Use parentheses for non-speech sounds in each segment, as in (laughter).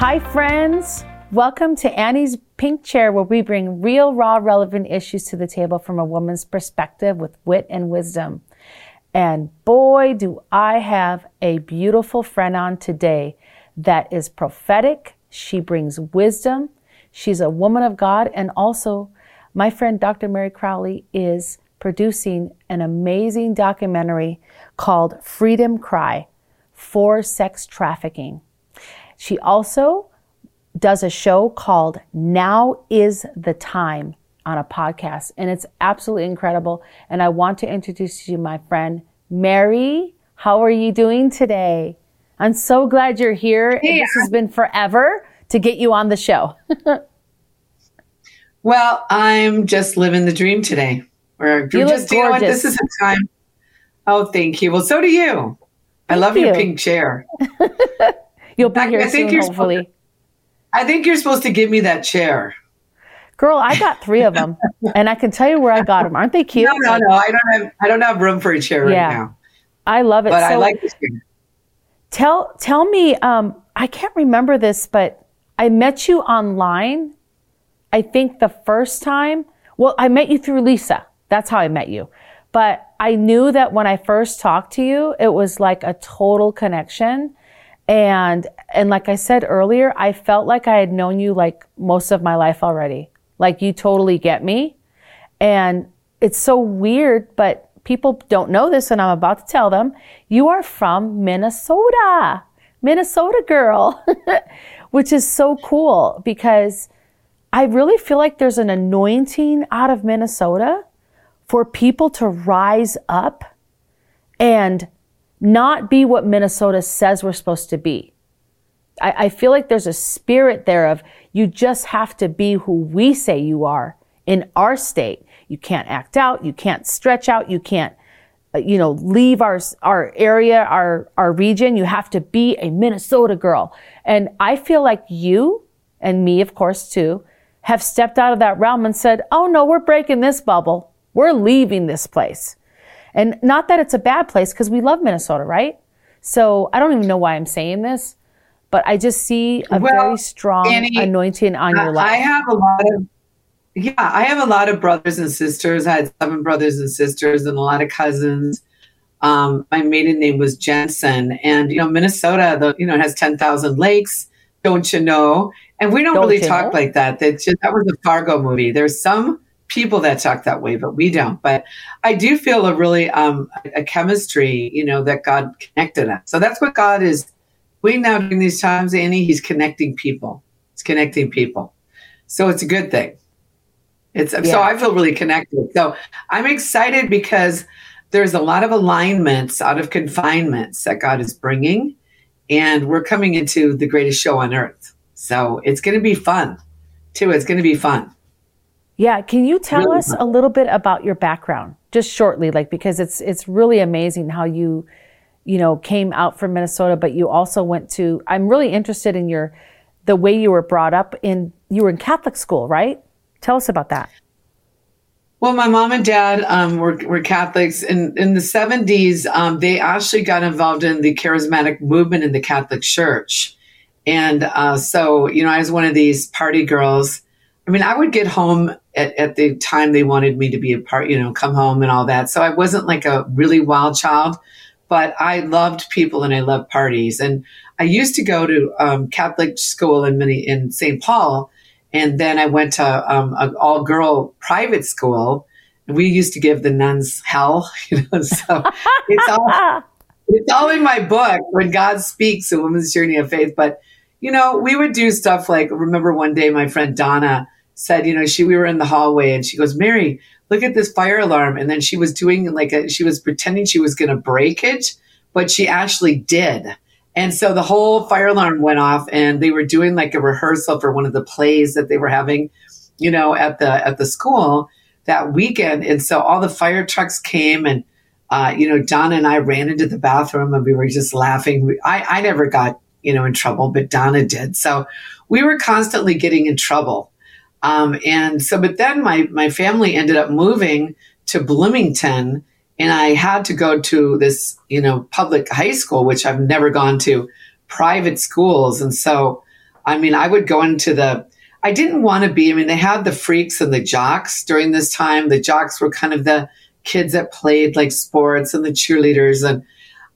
Hi, friends. Welcome to Annie's Pink Chair, where we bring real, raw, relevant issues to the table from a woman's perspective with wit and wisdom. And boy, do I have a beautiful friend on today that is prophetic. She brings wisdom. She's a woman of God. And also, my friend Dr. Meri Crouley is producing an amazing documentary called Freedom Cry for Sex Trafficking. She also does a show called Now is the Time on a podcast, and it's absolutely incredible. And I want to introduce you my friend Meri. How are you doing today? I'm so glad you're here. This has been forever to get you on the show. (laughs) well, I'm just living the dream today. We're you just, you know what? This is a time. Oh, thank you. Well, so do you. Thank I love you. your pink chair. (laughs) You'll be here I think soon, hopefully. I think you're supposed to give me that chair. Girl, I got three of them, (laughs) and I can tell you where I got them. Aren't they cute? No, no, no. I don't have. I don't have room for a chair yeah, right now. I love it. But so, I like this chair. Tell tell me. Um, I can't remember this, but I met you online. I think the first time. Well, I met you through Lisa. That's how I met you. But I knew that when I first talked to you, it was like a total connection. And, and like I said earlier, I felt like I had known you like most of my life already. Like you totally get me. And it's so weird, but people don't know this and I'm about to tell them. You are from Minnesota, Minnesota girl, (laughs) which is so cool because I really feel like there's an anointing out of Minnesota for people to rise up and not be what Minnesota says we're supposed to be. I, I feel like there's a spirit there of you just have to be who we say you are in our state. You can't act out. You can't stretch out. You can't, uh, you know, leave our, our area, our, our region. You have to be a Minnesota girl. And I feel like you and me, of course, too, have stepped out of that realm and said, Oh no, we're breaking this bubble. We're leaving this place. And not that it's a bad place because we love Minnesota, right? So I don't even know why I'm saying this, but I just see a well, very strong Annie, anointing on your life. I have a lot of, yeah, I have a lot of brothers and sisters. I had seven brothers and sisters and a lot of cousins. Um, my maiden name was Jensen, and you know Minnesota, the you know it has ten thousand lakes. Don't you know? And we don't, don't really talk know? like that. That just, that was a Fargo movie. There's some people that talk that way, but we don't. But I do feel a really um, a chemistry, you know, that God connected us. So that's what God is doing now during these times, Annie. He's connecting people. He's connecting people. So it's a good thing. It's yeah. so I feel really connected. So I'm excited because there's a lot of alignments out of confinements that God is bringing, and we're coming into the greatest show on earth. So it's going to be fun, too. It's going to be fun. Yeah, can you tell really us a little bit about your background, just shortly, like because it's it's really amazing how you, you know, came out from Minnesota, but you also went to. I'm really interested in your, the way you were brought up in. You were in Catholic school, right? Tell us about that. Well, my mom and dad um, were, were Catholics. In, in the 70s, um, they actually got involved in the charismatic movement in the Catholic Church. And uh, so, you know, I was one of these party girls I mean, I would get home at, at, the time they wanted me to be a part, you know, come home and all that. So I wasn't like a really wild child, but I loved people and I loved parties. And I used to go to um, Catholic school in many, in St. Paul, and then I went to um, an all girl private school. And we used to give the nuns hell, (laughs) you know. So it's all it's all in my book when God speaks, a woman's journey of faith. But you know, we would do stuff like remember one day my friend Donna said, you know, she we were in the hallway and she goes, Meri, look at this fire alarm. And then she was doing like a, she was pretending she was going to break it, but she actually did. And so the whole fire alarm went off and they were doing like a rehearsal for one of the plays that they were having, you know, at the at the school that weekend. And so all the fire trucks came and uh, you know, Donna and I ran into the bathroom and we were just laughing. I, I never got, you know, in trouble, but Donna did. So we were constantly getting in trouble um, and so, but then my, my family ended up moving to Bloomington and I had to go to this, you know, public high school, which I've never gone to private schools. And so I mean, I would go into the, I didn't want to be, I mean, they had the freaks and the jocks during this time. The jocks were kind of the kids that played like sports and the cheerleaders. And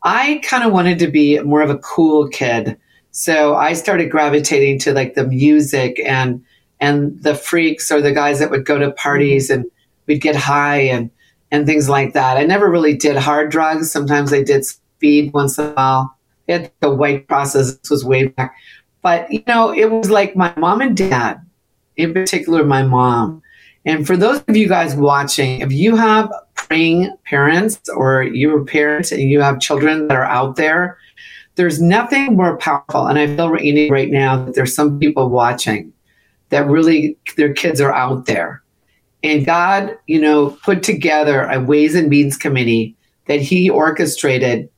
I kind of wanted to be more of a cool kid. So I started gravitating to like the music and, and the freaks or the guys that would go to parties and we'd get high and, and things like that. I never really did hard drugs. Sometimes I did speed once in a while. The white process was way back. But, you know, it was like my mom and dad, in particular, my mom. And for those of you guys watching, if you have praying parents or you're a parent and you have children that are out there, there's nothing more powerful. And I feel right now that there's some people watching that really their kids are out there. And God, you know, put together a ways and means committee that he orchestrated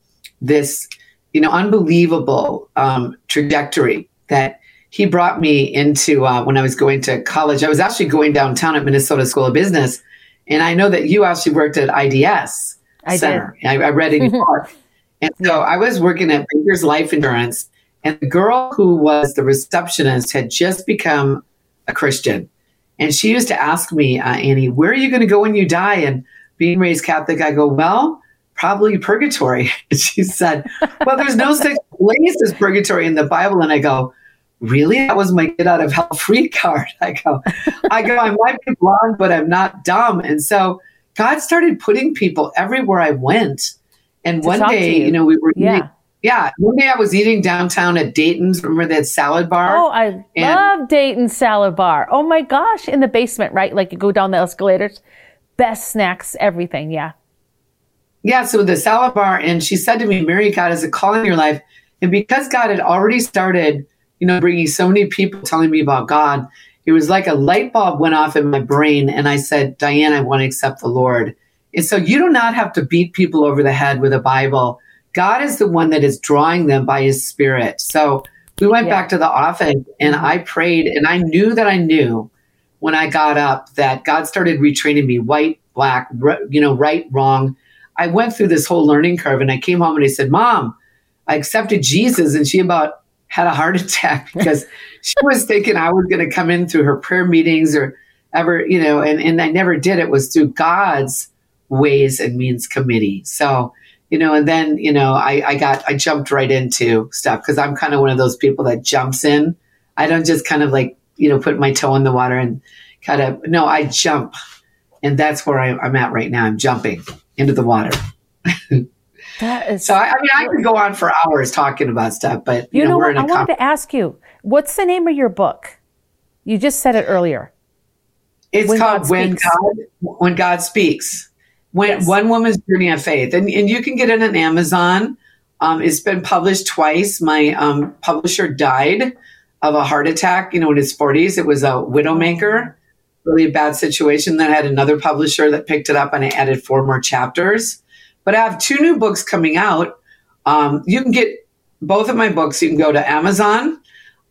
this, you know, unbelievable um, trajectory that he brought me into uh, when I was going to college. I was actually going downtown at Minnesota School of Business. And I know that you actually worked at IDS I Center. Did. I, I read in your (laughs) book. And so I was working at Baker's Life Insurance. And the girl who was the receptionist had just become a Christian. And she used to ask me, uh, Annie, where are you going to go when you die? And being raised Catholic, I go, well, probably purgatory. And (laughs) she said, well, there's no such place as purgatory in the Bible. And I go, really? That was my get out of hell free (laughs) card. I go, I go, I might be blonde, but I'm not dumb. And so God started putting people everywhere I went. And To one day, you. you know, we were Yeah. eating, yeah, one day I was eating downtown at Dayton's. Remember that salad bar? Oh, I And- love Dayton's Salad Bar. Oh my gosh, in the basement, right? Like you go down the escalators. Best snacks, everything. Yeah. Yeah, so the salad bar, and she said to me, Meri, God has a call in your life. And because God had already started, you know, bringing so many people telling me about God, it was like a light bulb went off in my brain. And I said, Diane, I want to accept the Lord. And so you do not have to beat people over the head with a Bible. God is the one that is drawing them by his spirit. So we went Yeah. back to the office and I prayed, and I knew that I knew when I got up that God started retraining me white, black, r- you know, right, wrong. I went through this whole learning curve and I came home and I said, Mom, I accepted Jesus. And she about had a heart (laughs) attack because she was thinking I was going to come in through her prayer meetings or ever, you know, and, and I never did. It was through God's ways and means committee. So, you know, and then, you know, I, I got, I jumped right into stuff because I'm kind of one of those people that jumps in. I don't just kind of like, you know, put my toe in the water and kind of, no, I jump. And that's where I, I'm at right now. I'm jumping into the water. (laughs) That is So I, I mean, I could go on for hours talking about stuff, but you, You know we're what? in I a wanted com- to ask you, what's the name of your book? You just said it earlier. it's When called God when God when God speaks. When Yes. one woman's journey of faith, and and you can get it on Amazon. Um, it's been published twice. My um, publisher died of a heart attack. You know, in his forties, it was a widowmaker, really a bad situation. Then I had another publisher that picked it up, and I added four more chapters. But I have two new books coming out. Um, you can get both of my books. You can go to Amazon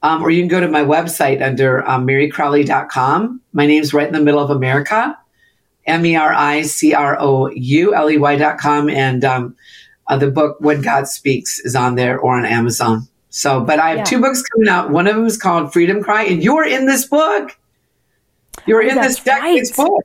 um, or you can go to my website under um, mericrouley.com. My name's right in the middle of America, M E R I C R O U L E Y.com. And um, uh, the book, When God Speaks, is on there or on Amazon. So, but I have Yeah. two books coming out. One of them is called Freedom Cry, and you're in this book. You're Oh, in this deck, this right. book.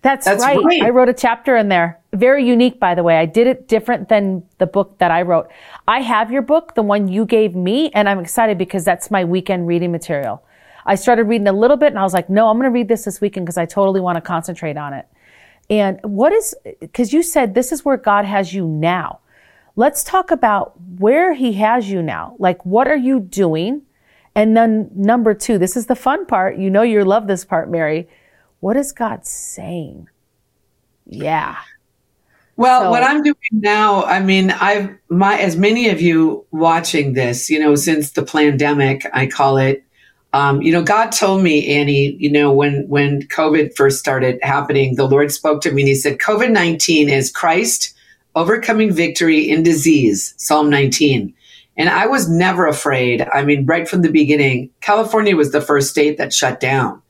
That's, That's right. right. I wrote a chapter in there. Very unique, by the way. I did it different than the book that I wrote. I have your book, the one you gave me, and I'm excited because that's my weekend reading material. I started reading a little bit and I was like, no, I'm going to read this this weekend because I totally want to concentrate on it. And what is, because you said this is where God has you now. Let's talk about where he has you now. Like, what are you doing? And then number two, this is the fun part. You know, you love this part, Meri. What is God saying? Yeah. Well, So- what I'm doing now, I mean, I've my as many of you watching this, you know, since the pandemic, I call it. Um, you know, God told me, Annie, you know, when when COVID first started happening, the Lord spoke to me and He said, "COVID nineteen is Christ overcoming victory in disease." Psalm 19. And I was never afraid. I mean, right from the beginning, California was the first state that shut down.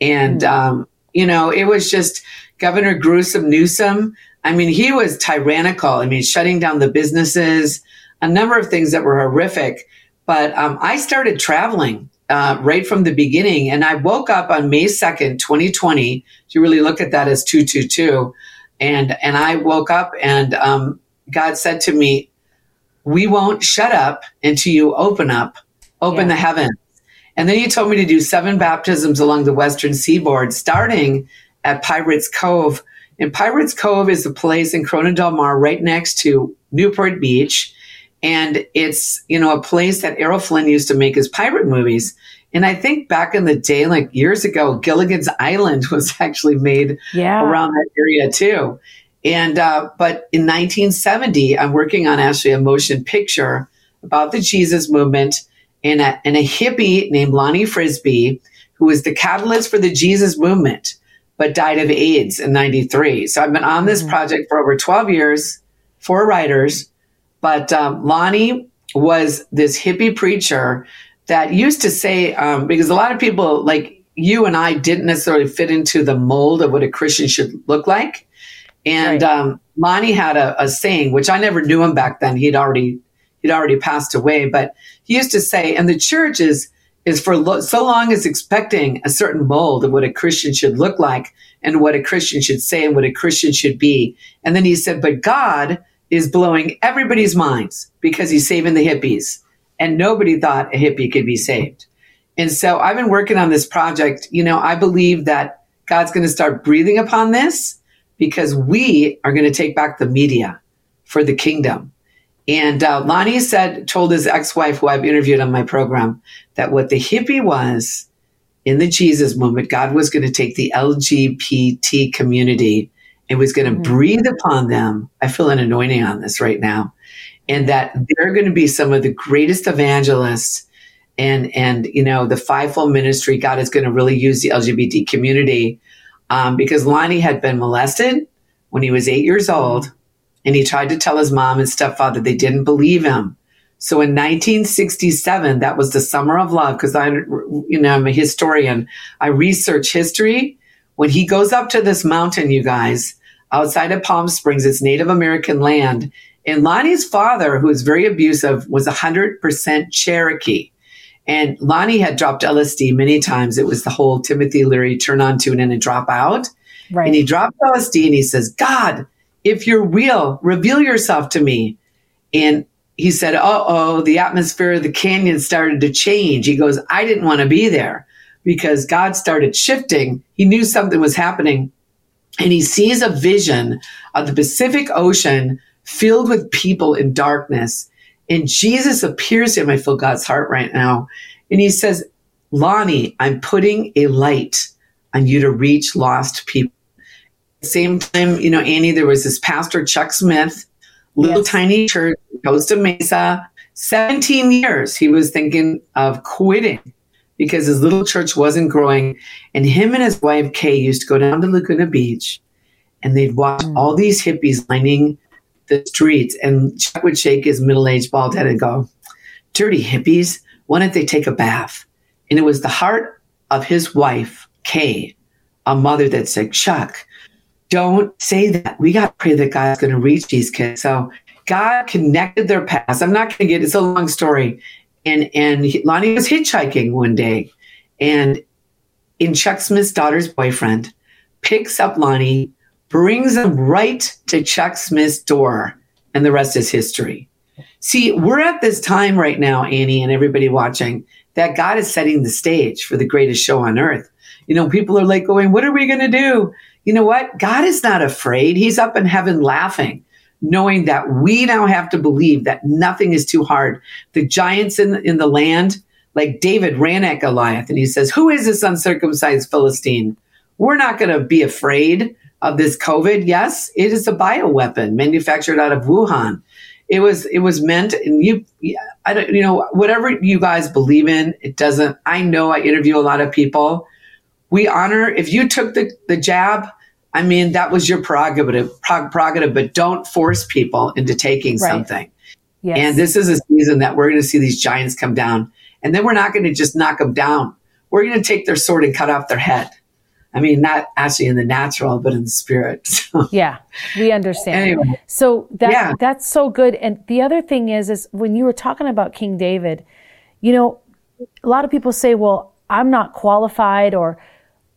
And, um, you know, it was just Governor Gruesome Newsom. I mean, he was tyrannical. I mean, shutting down the businesses, a number of things that were horrific. But um, I started traveling uh, right from the beginning. And I woke up on May 2nd, 2020. if You really look at that as 222. And, and I woke up and um, God said to me, We won't shut up until you open up, open yeah. the heavens. And then he told me to do seven baptisms along the western seaboard, starting at Pirates Cove. And Pirates Cove is a place in Corona del Mar right next to Newport Beach. And it's, you know, a place that Errol Flynn used to make his pirate movies. And I think back in the day, like years ago, Gilligan's Island (laughs) was actually made yeah. around that area too. And, uh, but in 1970, I'm working on actually a motion picture about the Jesus movement and a, and a hippie named Lonnie Frisbee, who was the catalyst for the Jesus movement, but died of AIDS in 93. So I've been on this mm-hmm. project for over 12 years, four writers. But um, Lonnie was this hippie preacher that used to say, um, because a lot of people like you and I didn't necessarily fit into the mold of what a Christian should look like. And right. um, Lonnie had a, a, saying, which I never knew him back then. He'd already he'd already passed away, but he used to say, "And the church is is for lo- so long as expecting a certain mold of what a Christian should look like and what a Christian should say and what a Christian should be." And then he said, "But God is blowing everybody's minds because he's saving the hippies." And nobody thought a hippie could be saved. And so I've been working on this project. You know, I believe that God's going to start breathing upon this because we are going to take back the media for the kingdom. And uh, Lonnie said, told his ex-wife, who I've interviewed on my program, that what the hippie was in the Jesus movement, God was going to take the LGBT community and was going to mm-hmm. breathe upon them. I feel an anointing on this right now, and that they're going to be some of the greatest evangelists. And and you know the fivefold ministry, God is going to really use the LGBT community um, because Lonnie had been molested when he was eight years old, and he tried to tell his mom and stepfather they didn't believe him. So in 1967, that was the summer of love, because I, you know, I'm a historian. I research history. When he goes up to this mountain, you guys, outside of Palm Springs, it's Native American land. And Lonnie's father, who was very abusive, was 100% Cherokee. And Lonnie had dropped LSD many times. It was the whole Timothy Leary turn on, tune in, and drop out. Right. And he dropped LSD and he says, God, if you're real, reveal yourself to me. And he said, Uh oh, the atmosphere of the canyon started to change. He goes, I didn't want to be there because God started shifting. He knew something was happening. And he sees a vision of the Pacific Ocean filled with people in darkness. And Jesus appears to him. I feel God's heart right now. And he says, Lonnie, I'm putting a light on you to reach lost people. At the same time, you know, Annie, there was this pastor, Chuck Smith, little yes. tiny church, Costa Mesa. 17 years he was thinking of quitting because his little church wasn't growing. And him and his wife, Kay, used to go down to Laguna Beach and they'd watch mm. all these hippies lining the streets, and Chuck would shake his middle aged bald head and go, Dirty hippies, why don't they take a bath? And it was the heart of his wife, Kay, a mother that said, Chuck, don't say that. We got to pray that God's going to reach these kids. So God connected their paths. I'm not going to get it's a long story. And and Lonnie was hitchhiking one day, and in Chuck Smith's daughter's boyfriend picks up Lonnie, brings him right to Chuck Smith's door, and the rest is history. See, we're at this time right now, Annie, and everybody watching, that God is setting the stage for the greatest show on earth. You know, people are like going, What are we going to do? You know what? God is not afraid. He's up in heaven laughing, knowing that we now have to believe that nothing is too hard. The giants in, in the land, like David ran at Goliath, and he says, Who is this uncircumcised Philistine? We're not going to be afraid of this COVID, yes, it is a bioweapon manufactured out of Wuhan. It was it was meant, and you, I don't, you know, whatever you guys believe in, it doesn't. I know I interview a lot of people. We honor if you took the the jab. I mean, that was your prerogative, prerogative, but don't force people into taking right. something. Yes. And this is a season that we're going to see these giants come down, and then we're not going to just knock them down. We're going to take their sword and cut off their head. I mean, not actually in the natural, but in the spirit. (laughs) So. Yeah, we understand. Anyway, so that yeah. that's so good. And the other thing is, is when you were talking about King David, you know, a lot of people say, well, I'm not qualified or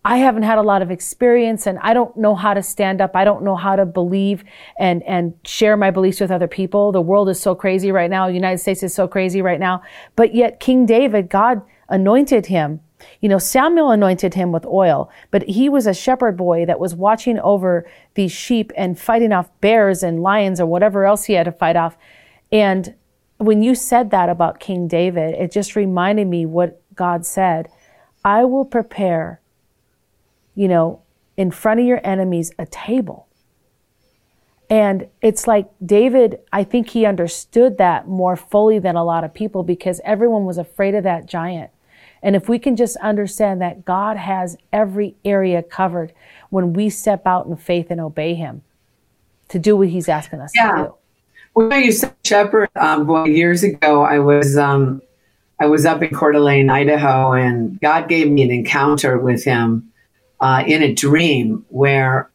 I haven't had a lot of experience and I don't know how to stand up. I don't know how to believe and, and share my beliefs with other people. The world is so crazy right now. The United States is so crazy right now. But yet King David, God anointed him. You know, Samuel anointed him with oil, but he was a shepherd boy that was watching over these sheep and fighting off bears and lions or whatever else he had to fight off. And when you said that about King David, it just reminded me what God said. I will prepare you know, in front of your enemies a table. And it's like David, I think he understood that more fully than a lot of people because everyone was afraid of that giant. And if we can just understand that God has every area covered when we step out in faith and obey him to do what he's asking us yeah. to do. Well, you said shepherd. Um, well, years ago, I was um, I was up in Coeur d'Alene, Idaho, and God gave me an encounter with him uh, in a dream where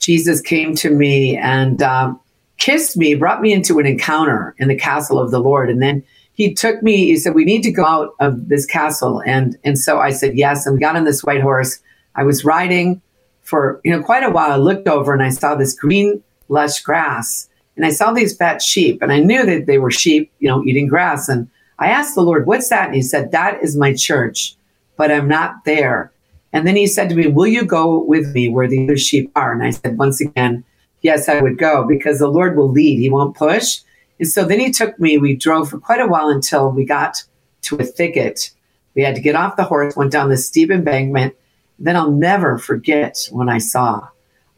Jesus came to me and um, kissed me, brought me into an encounter in the castle of the Lord. And then he took me, he said, We need to go out of this castle. And, and so I said, Yes. And we got on this white horse. I was riding for you know quite a while. I looked over and I saw this green, lush grass. And I saw these fat sheep, and I knew that they were sheep, you know, eating grass. And I asked the Lord, What's that? And he said, That is my church, but I'm not there. And then he said to me, Will you go with me where the other sheep are? And I said, Once again, yes, I would go because the Lord will lead. He won't push. And so then he took me. We drove for quite a while until we got to a thicket. We had to get off the horse, went down this steep embankment. Then I'll never forget when I saw.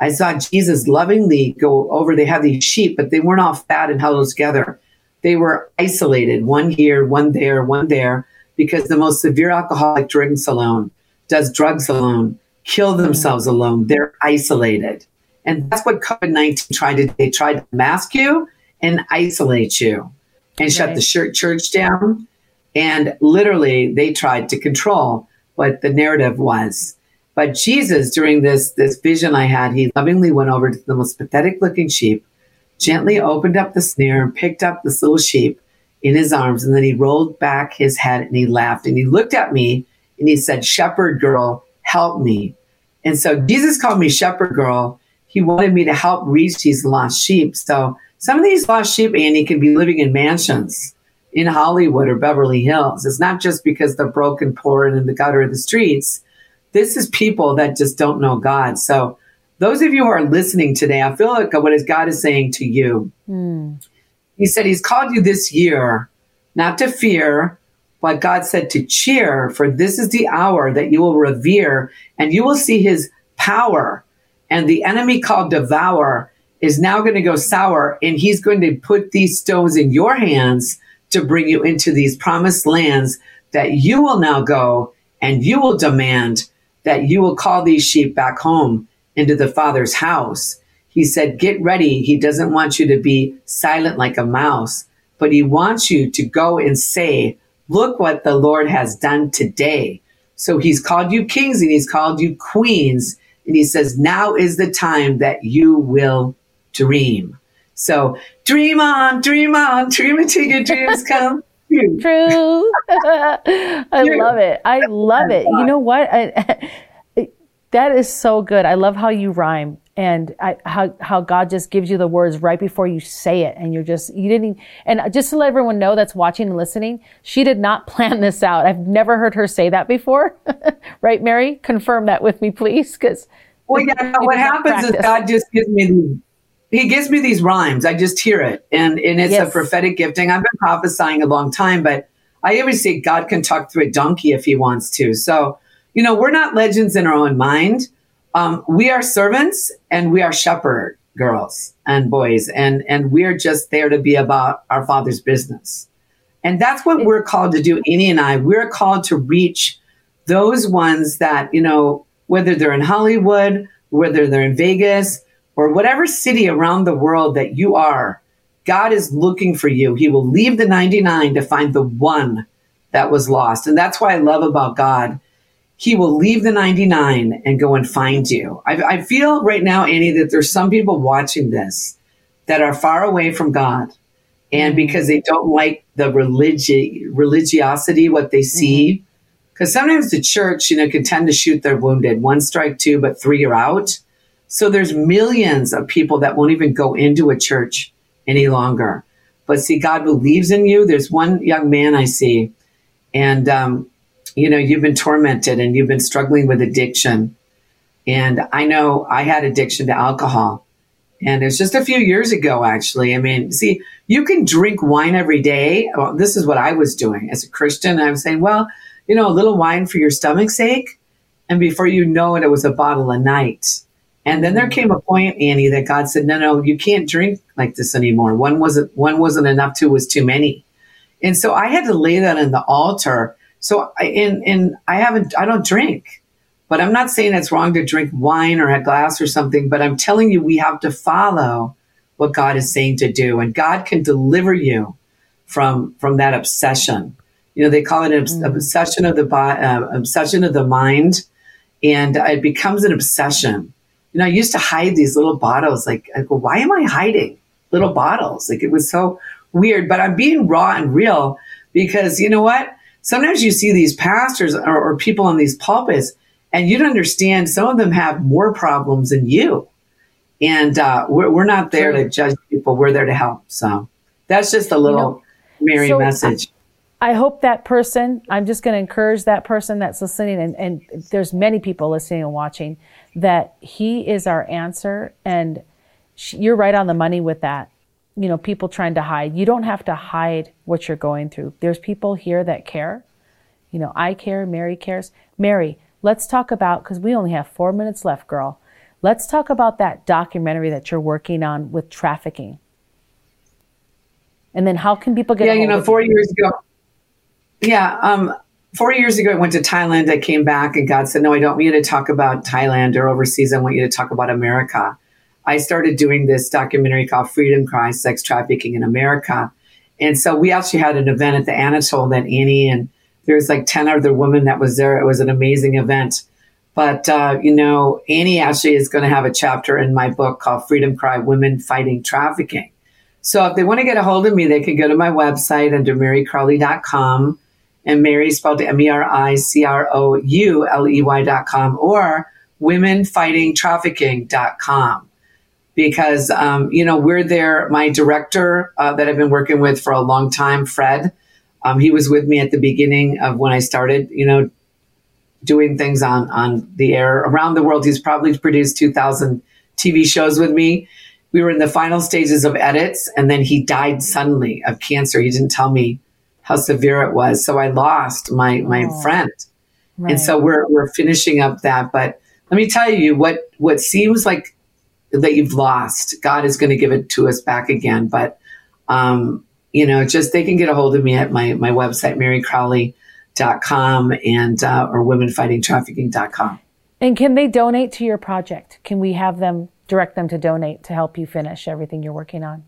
I saw Jesus lovingly go over. They had these sheep, but they weren't all fat and huddled together. They were isolated, one here, one there, one there, because the most severe alcoholic drinks alone does drugs alone, kill mm. themselves alone. They're isolated. And that's what COVID 19 tried to do. They tried to mask you and isolate you and shut the church down. And literally, they tried to control what the narrative was. But Jesus, during this, this vision I had, he lovingly went over to the most pathetic looking sheep, gently opened up the snare and picked up this little sheep in his arms. And then he rolled back his head and he laughed and he looked at me and he said, Shepherd girl, help me. And so Jesus called me shepherd girl. He wanted me to help reach these lost sheep. So some of these lost sheep, Annie, can be living in mansions in Hollywood or Beverly Hills. It's not just because they're broken, poor, and in the gutter of the streets. This is people that just don't know God. So those of you who are listening today, I feel like what is God is saying to you. Mm. He said he's called you this year not to fear, but God said to cheer, for this is the hour that you will revere and you will see his power. And the enemy called devour is now going to go sour and he's going to put these stones in your hands to bring you into these promised lands that you will now go and you will demand that you will call these sheep back home into the father's house. He said, get ready. He doesn't want you to be silent like a mouse, but he wants you to go and say, Look what the Lord has done today. So he's called you kings and he's called you queens. And he says, now is the time that you will dream. So dream on, dream on, dream until your dreams (laughs) come true. True. (laughs) I love it. I love it. You know what? I, (laughs) that is so good. I love how you rhyme and I, how how God just gives you the words right before you say it, and you're just you didn't. And just to let everyone know that's watching and listening, she did not (laughs) plan this out. I've never heard her say that before, (laughs) right, Meri? Confirm that with me, please, because. Well, yeah. (laughs) What happens is God just gives me He gives me these rhymes. I just hear it, and and it's yes. a prophetic gifting. I've been prophesying a long time, but I always say God can talk through a donkey if He wants to. So you know, we're not legends in our own mind um, we are servants and we are shepherd girls and boys, and and we're just there to be about our Father's business. And that's what we're called to do, Annie and I. We're called to reach those ones that, you know, whether they're in Hollywood, whether they're in Vegas, or whatever city around the world that you are, God is looking for you. He will leave the 99 to find the one that was lost. And that's why I love about God he will leave the 99 and go and find you. I, I, feel right now, Annie, that there's some people watching this that are far away from God and Mm. because they don't like the religi- religiosity, what they see. Because sometimes the church, you know, can tend to shoot their wounded. One strike, two, but three are out. So there's millions of people that won't even go into a church any longer. But see, God believes in you. There's one young man I see, and um, you know, you've been tormented and you've been struggling with addiction. And I know I had addiction to alcohol. And it was just a few years ago, actually. I mean, see, you can drink wine every day. Well, this is what I was doing as a Christian. I was saying, well, you know, a little wine for your stomach's sake. And before you know it, it was a bottle a night. And then there mm-hmm. came a point, Annie, that God said, no, no, you can't drink like this anymore. One wasn't, one wasn't enough, two was too many. And so I had to lay that on the altar. So I, and, and I haven't, I don't drink. But I'm not saying it's wrong to drink wine or a glass or something, but I'm telling you, we have to follow what God is saying to do. And God can deliver you from, from that obsession. You know, they call it an obs- obsession of the body, uh, obsession of the mind. And it becomes an obsession. You know, I used to hide these little bottles. Like, I go, why am I hiding little bottles? Like, it was so weird, but I'm being raw and real because you know what? Sometimes you see these pastors or, or people on these pulpits and you don't understand some of them have more problems than you. And uh, we're, we're not there to judge people. We're there to help. So that's just a little know, Meri so message. I hope that person, I'm just going to encourage that person that's listening, and, and there's many people listening and watching, that he is our answer. And sh- you're right on the money with that. You know, people trying to hide. You don't have to hide what you're going through. There's people here that care. You know, I care, Meri cares. Meri, let's talk about, because we only have four minutes left, girl. Let's talk about that documentary that you're working on with trafficking. And then how can people get yeah, you know, four years ago. Yeah, um, four years ago, I went to Thailand. I came back, and God said, "No, I don't want you to talk about Thailand or overseas. I want you to talk about America." I started doing this documentary called "Freedom Cry: Sex Trafficking in America," and so we actually had an event at the Anatole that Annie and there's like ten other women that was there. It was an amazing event. But uh, you know, Annie actually is going to have a chapter in my book called "Freedom Cry: Women Fighting Trafficking." So if they want to get a hold of me, they can go to my website under mericrouley.com and Meri spelled M E R I C R O U L E Y.com or womenfightingtrafficking.com. Because, um, you know, we're there. My director uh, that I've been working with for a long time, Fred, um, he was with me at the beginning of when I started, you know, doing things on, on the air around the world. He's probably produced 2,000 TV shows with me we were in the final stages of edits and then he died suddenly of cancer he didn't tell me how severe it was so i lost my my Oh, friend Right. and so we're we're finishing up that but let me tell you what what seems like that you've lost god is going to give it to us back again but um you know just they can get a hold of me at my my website mericrouley.com and uh, or womenfightingtrafficking.com And can they donate to your project? Can we have them direct them to donate to help you finish everything you're working on?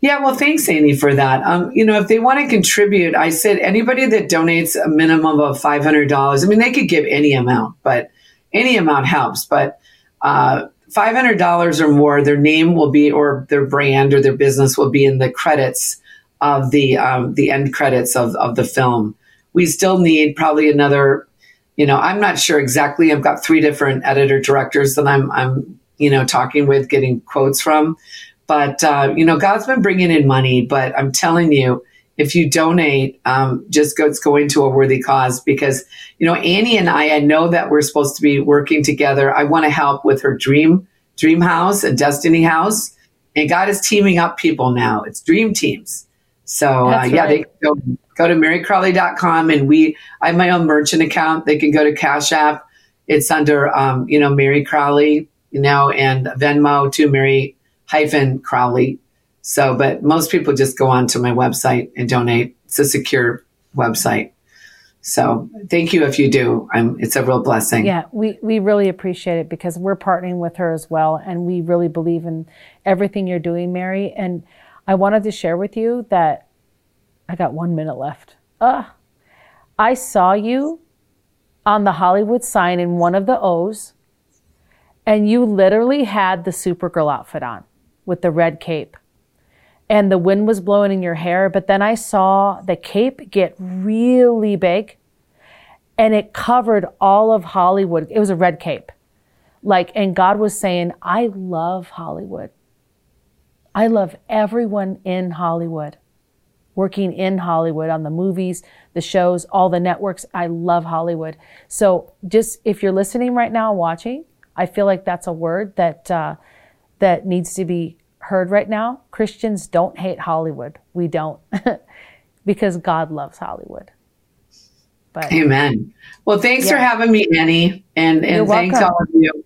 Yeah, well, thanks, Annie, for that. Um, you know, if they want to contribute, I said anybody that donates a minimum of five hundred dollars. I mean, they could give any amount, but any amount helps. But uh, five hundred dollars or more, their name will be, or their brand or their business will be in the credits of the um, the end credits of of the film. We still need probably another. You know, I'm not sure exactly. I've got three different editor directors that I'm I'm you know talking with, getting quotes from. But uh, you know, God's been bringing in money. But I'm telling you, if you donate, um, just go, it's going to a worthy cause because you know Annie and I. I know that we're supposed to be working together. I want to help with her dream dream house and destiny house, and God is teaming up people now. It's dream teams. So uh, yeah, right. they can go go to mericrouley.com and we I have my own merchant account. They can go to Cash App. It's under um, you know Meri Crouley, you know, and Venmo to Meri hyphen Crouley. So, but most people just go on to my website and donate. It's a secure website. So, thank you if you do. I'm, it's a real blessing. Yeah, we, we really appreciate it because we're partnering with her as well. And we really believe in everything you're doing, Meri. And I wanted to share with you that I got one minute left. Uh, I saw you on the Hollywood sign in one of the O's, and you literally had the Supergirl outfit on with the red cape. And the wind was blowing in your hair. But then I saw the cape get really big and it covered all of Hollywood. It was a red cape. Like, and God was saying, I love Hollywood. I love everyone in Hollywood, working in Hollywood on the movies, the shows, all the networks. I love Hollywood. So just if you're listening right now, watching, I feel like that's a word that, uh, that needs to be heard right now. Christians don't hate Hollywood. We don't (laughs) because God loves Hollywood. But, Amen. Well, thanks yeah. for having me, Annie, and and thanks all of you.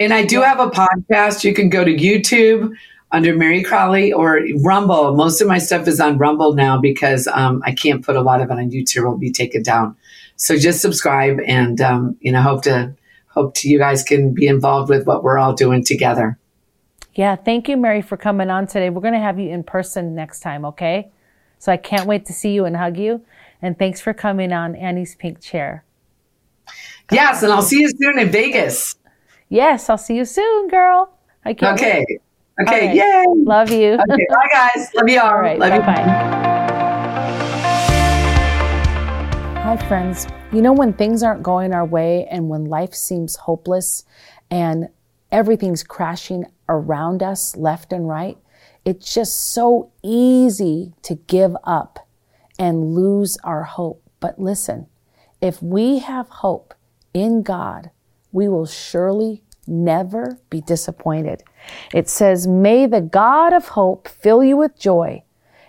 And I do have a podcast. You can go to YouTube under Meri Crouley or Rumble. Most of my stuff is on Rumble now because um, I can't put a lot of it on YouTube. It'll be taken down. So just subscribe, and um, you know, hope to hope to you guys can be involved with what we're all doing together. Yeah, thank you, Meri, for coming on today. We're going to have you in person next time, okay? So I can't wait to see you and hug you. And thanks for coming on Annie's Pink Chair. Yes, and I'll see you soon in Vegas. Yes, I'll see you soon, girl. I can't okay. Wait. Okay, right. yay. Love you. Okay, bye guys. Love you all. all right, Love bye bye. Hi, friends. You know, when things aren't going our way and when life seems hopeless and everything's crashing around us left and right, it's just so easy to give up and lose our hope. But listen, if we have hope in God, we will surely never be disappointed. It says, May the God of hope fill you with joy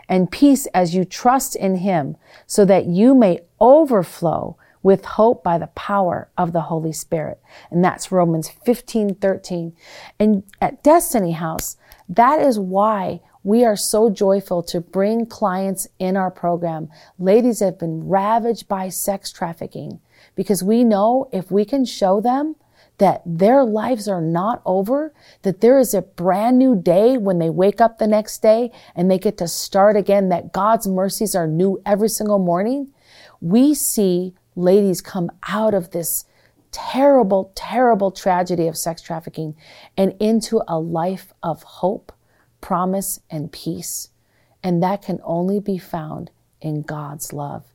and peace as you trust in him, so that you may overflow with hope by the power of the Holy Spirit. And that's Romans 15, 13. And at Destiny House, that is why we are so joyful to bring clients in our program. Ladies have been ravaged by sex trafficking because we know if we can show them that their lives are not over, that there is a brand new day when they wake up the next day and they get to start again, that God's mercies are new every single morning. We see ladies come out of this terrible, terrible tragedy of sex trafficking and into a life of hope, promise, and peace. And that can only be found in God's love.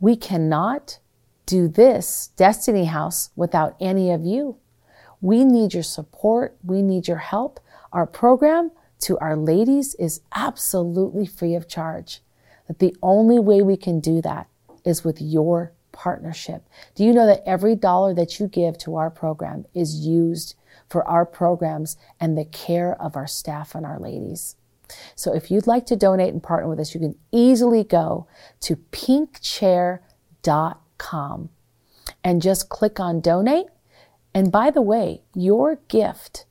We cannot do this Destiny House without any of you. We need your support. We need your help. Our program to our ladies is absolutely free of charge. That the only way we can do that is with your partnership. Do you know that every dollar that you give to our program is used for our programs and the care of our staff and our ladies? So if you'd like to donate and partner with us, you can easily go to pinkchair.com and just click on donate. And by the way, your gift,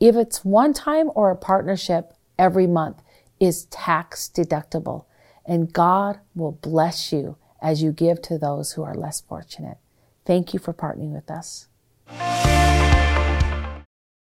if it's one time or a partnership every month, is tax deductible. And God will bless you as you give to those who are less fortunate. Thank you for partnering with us.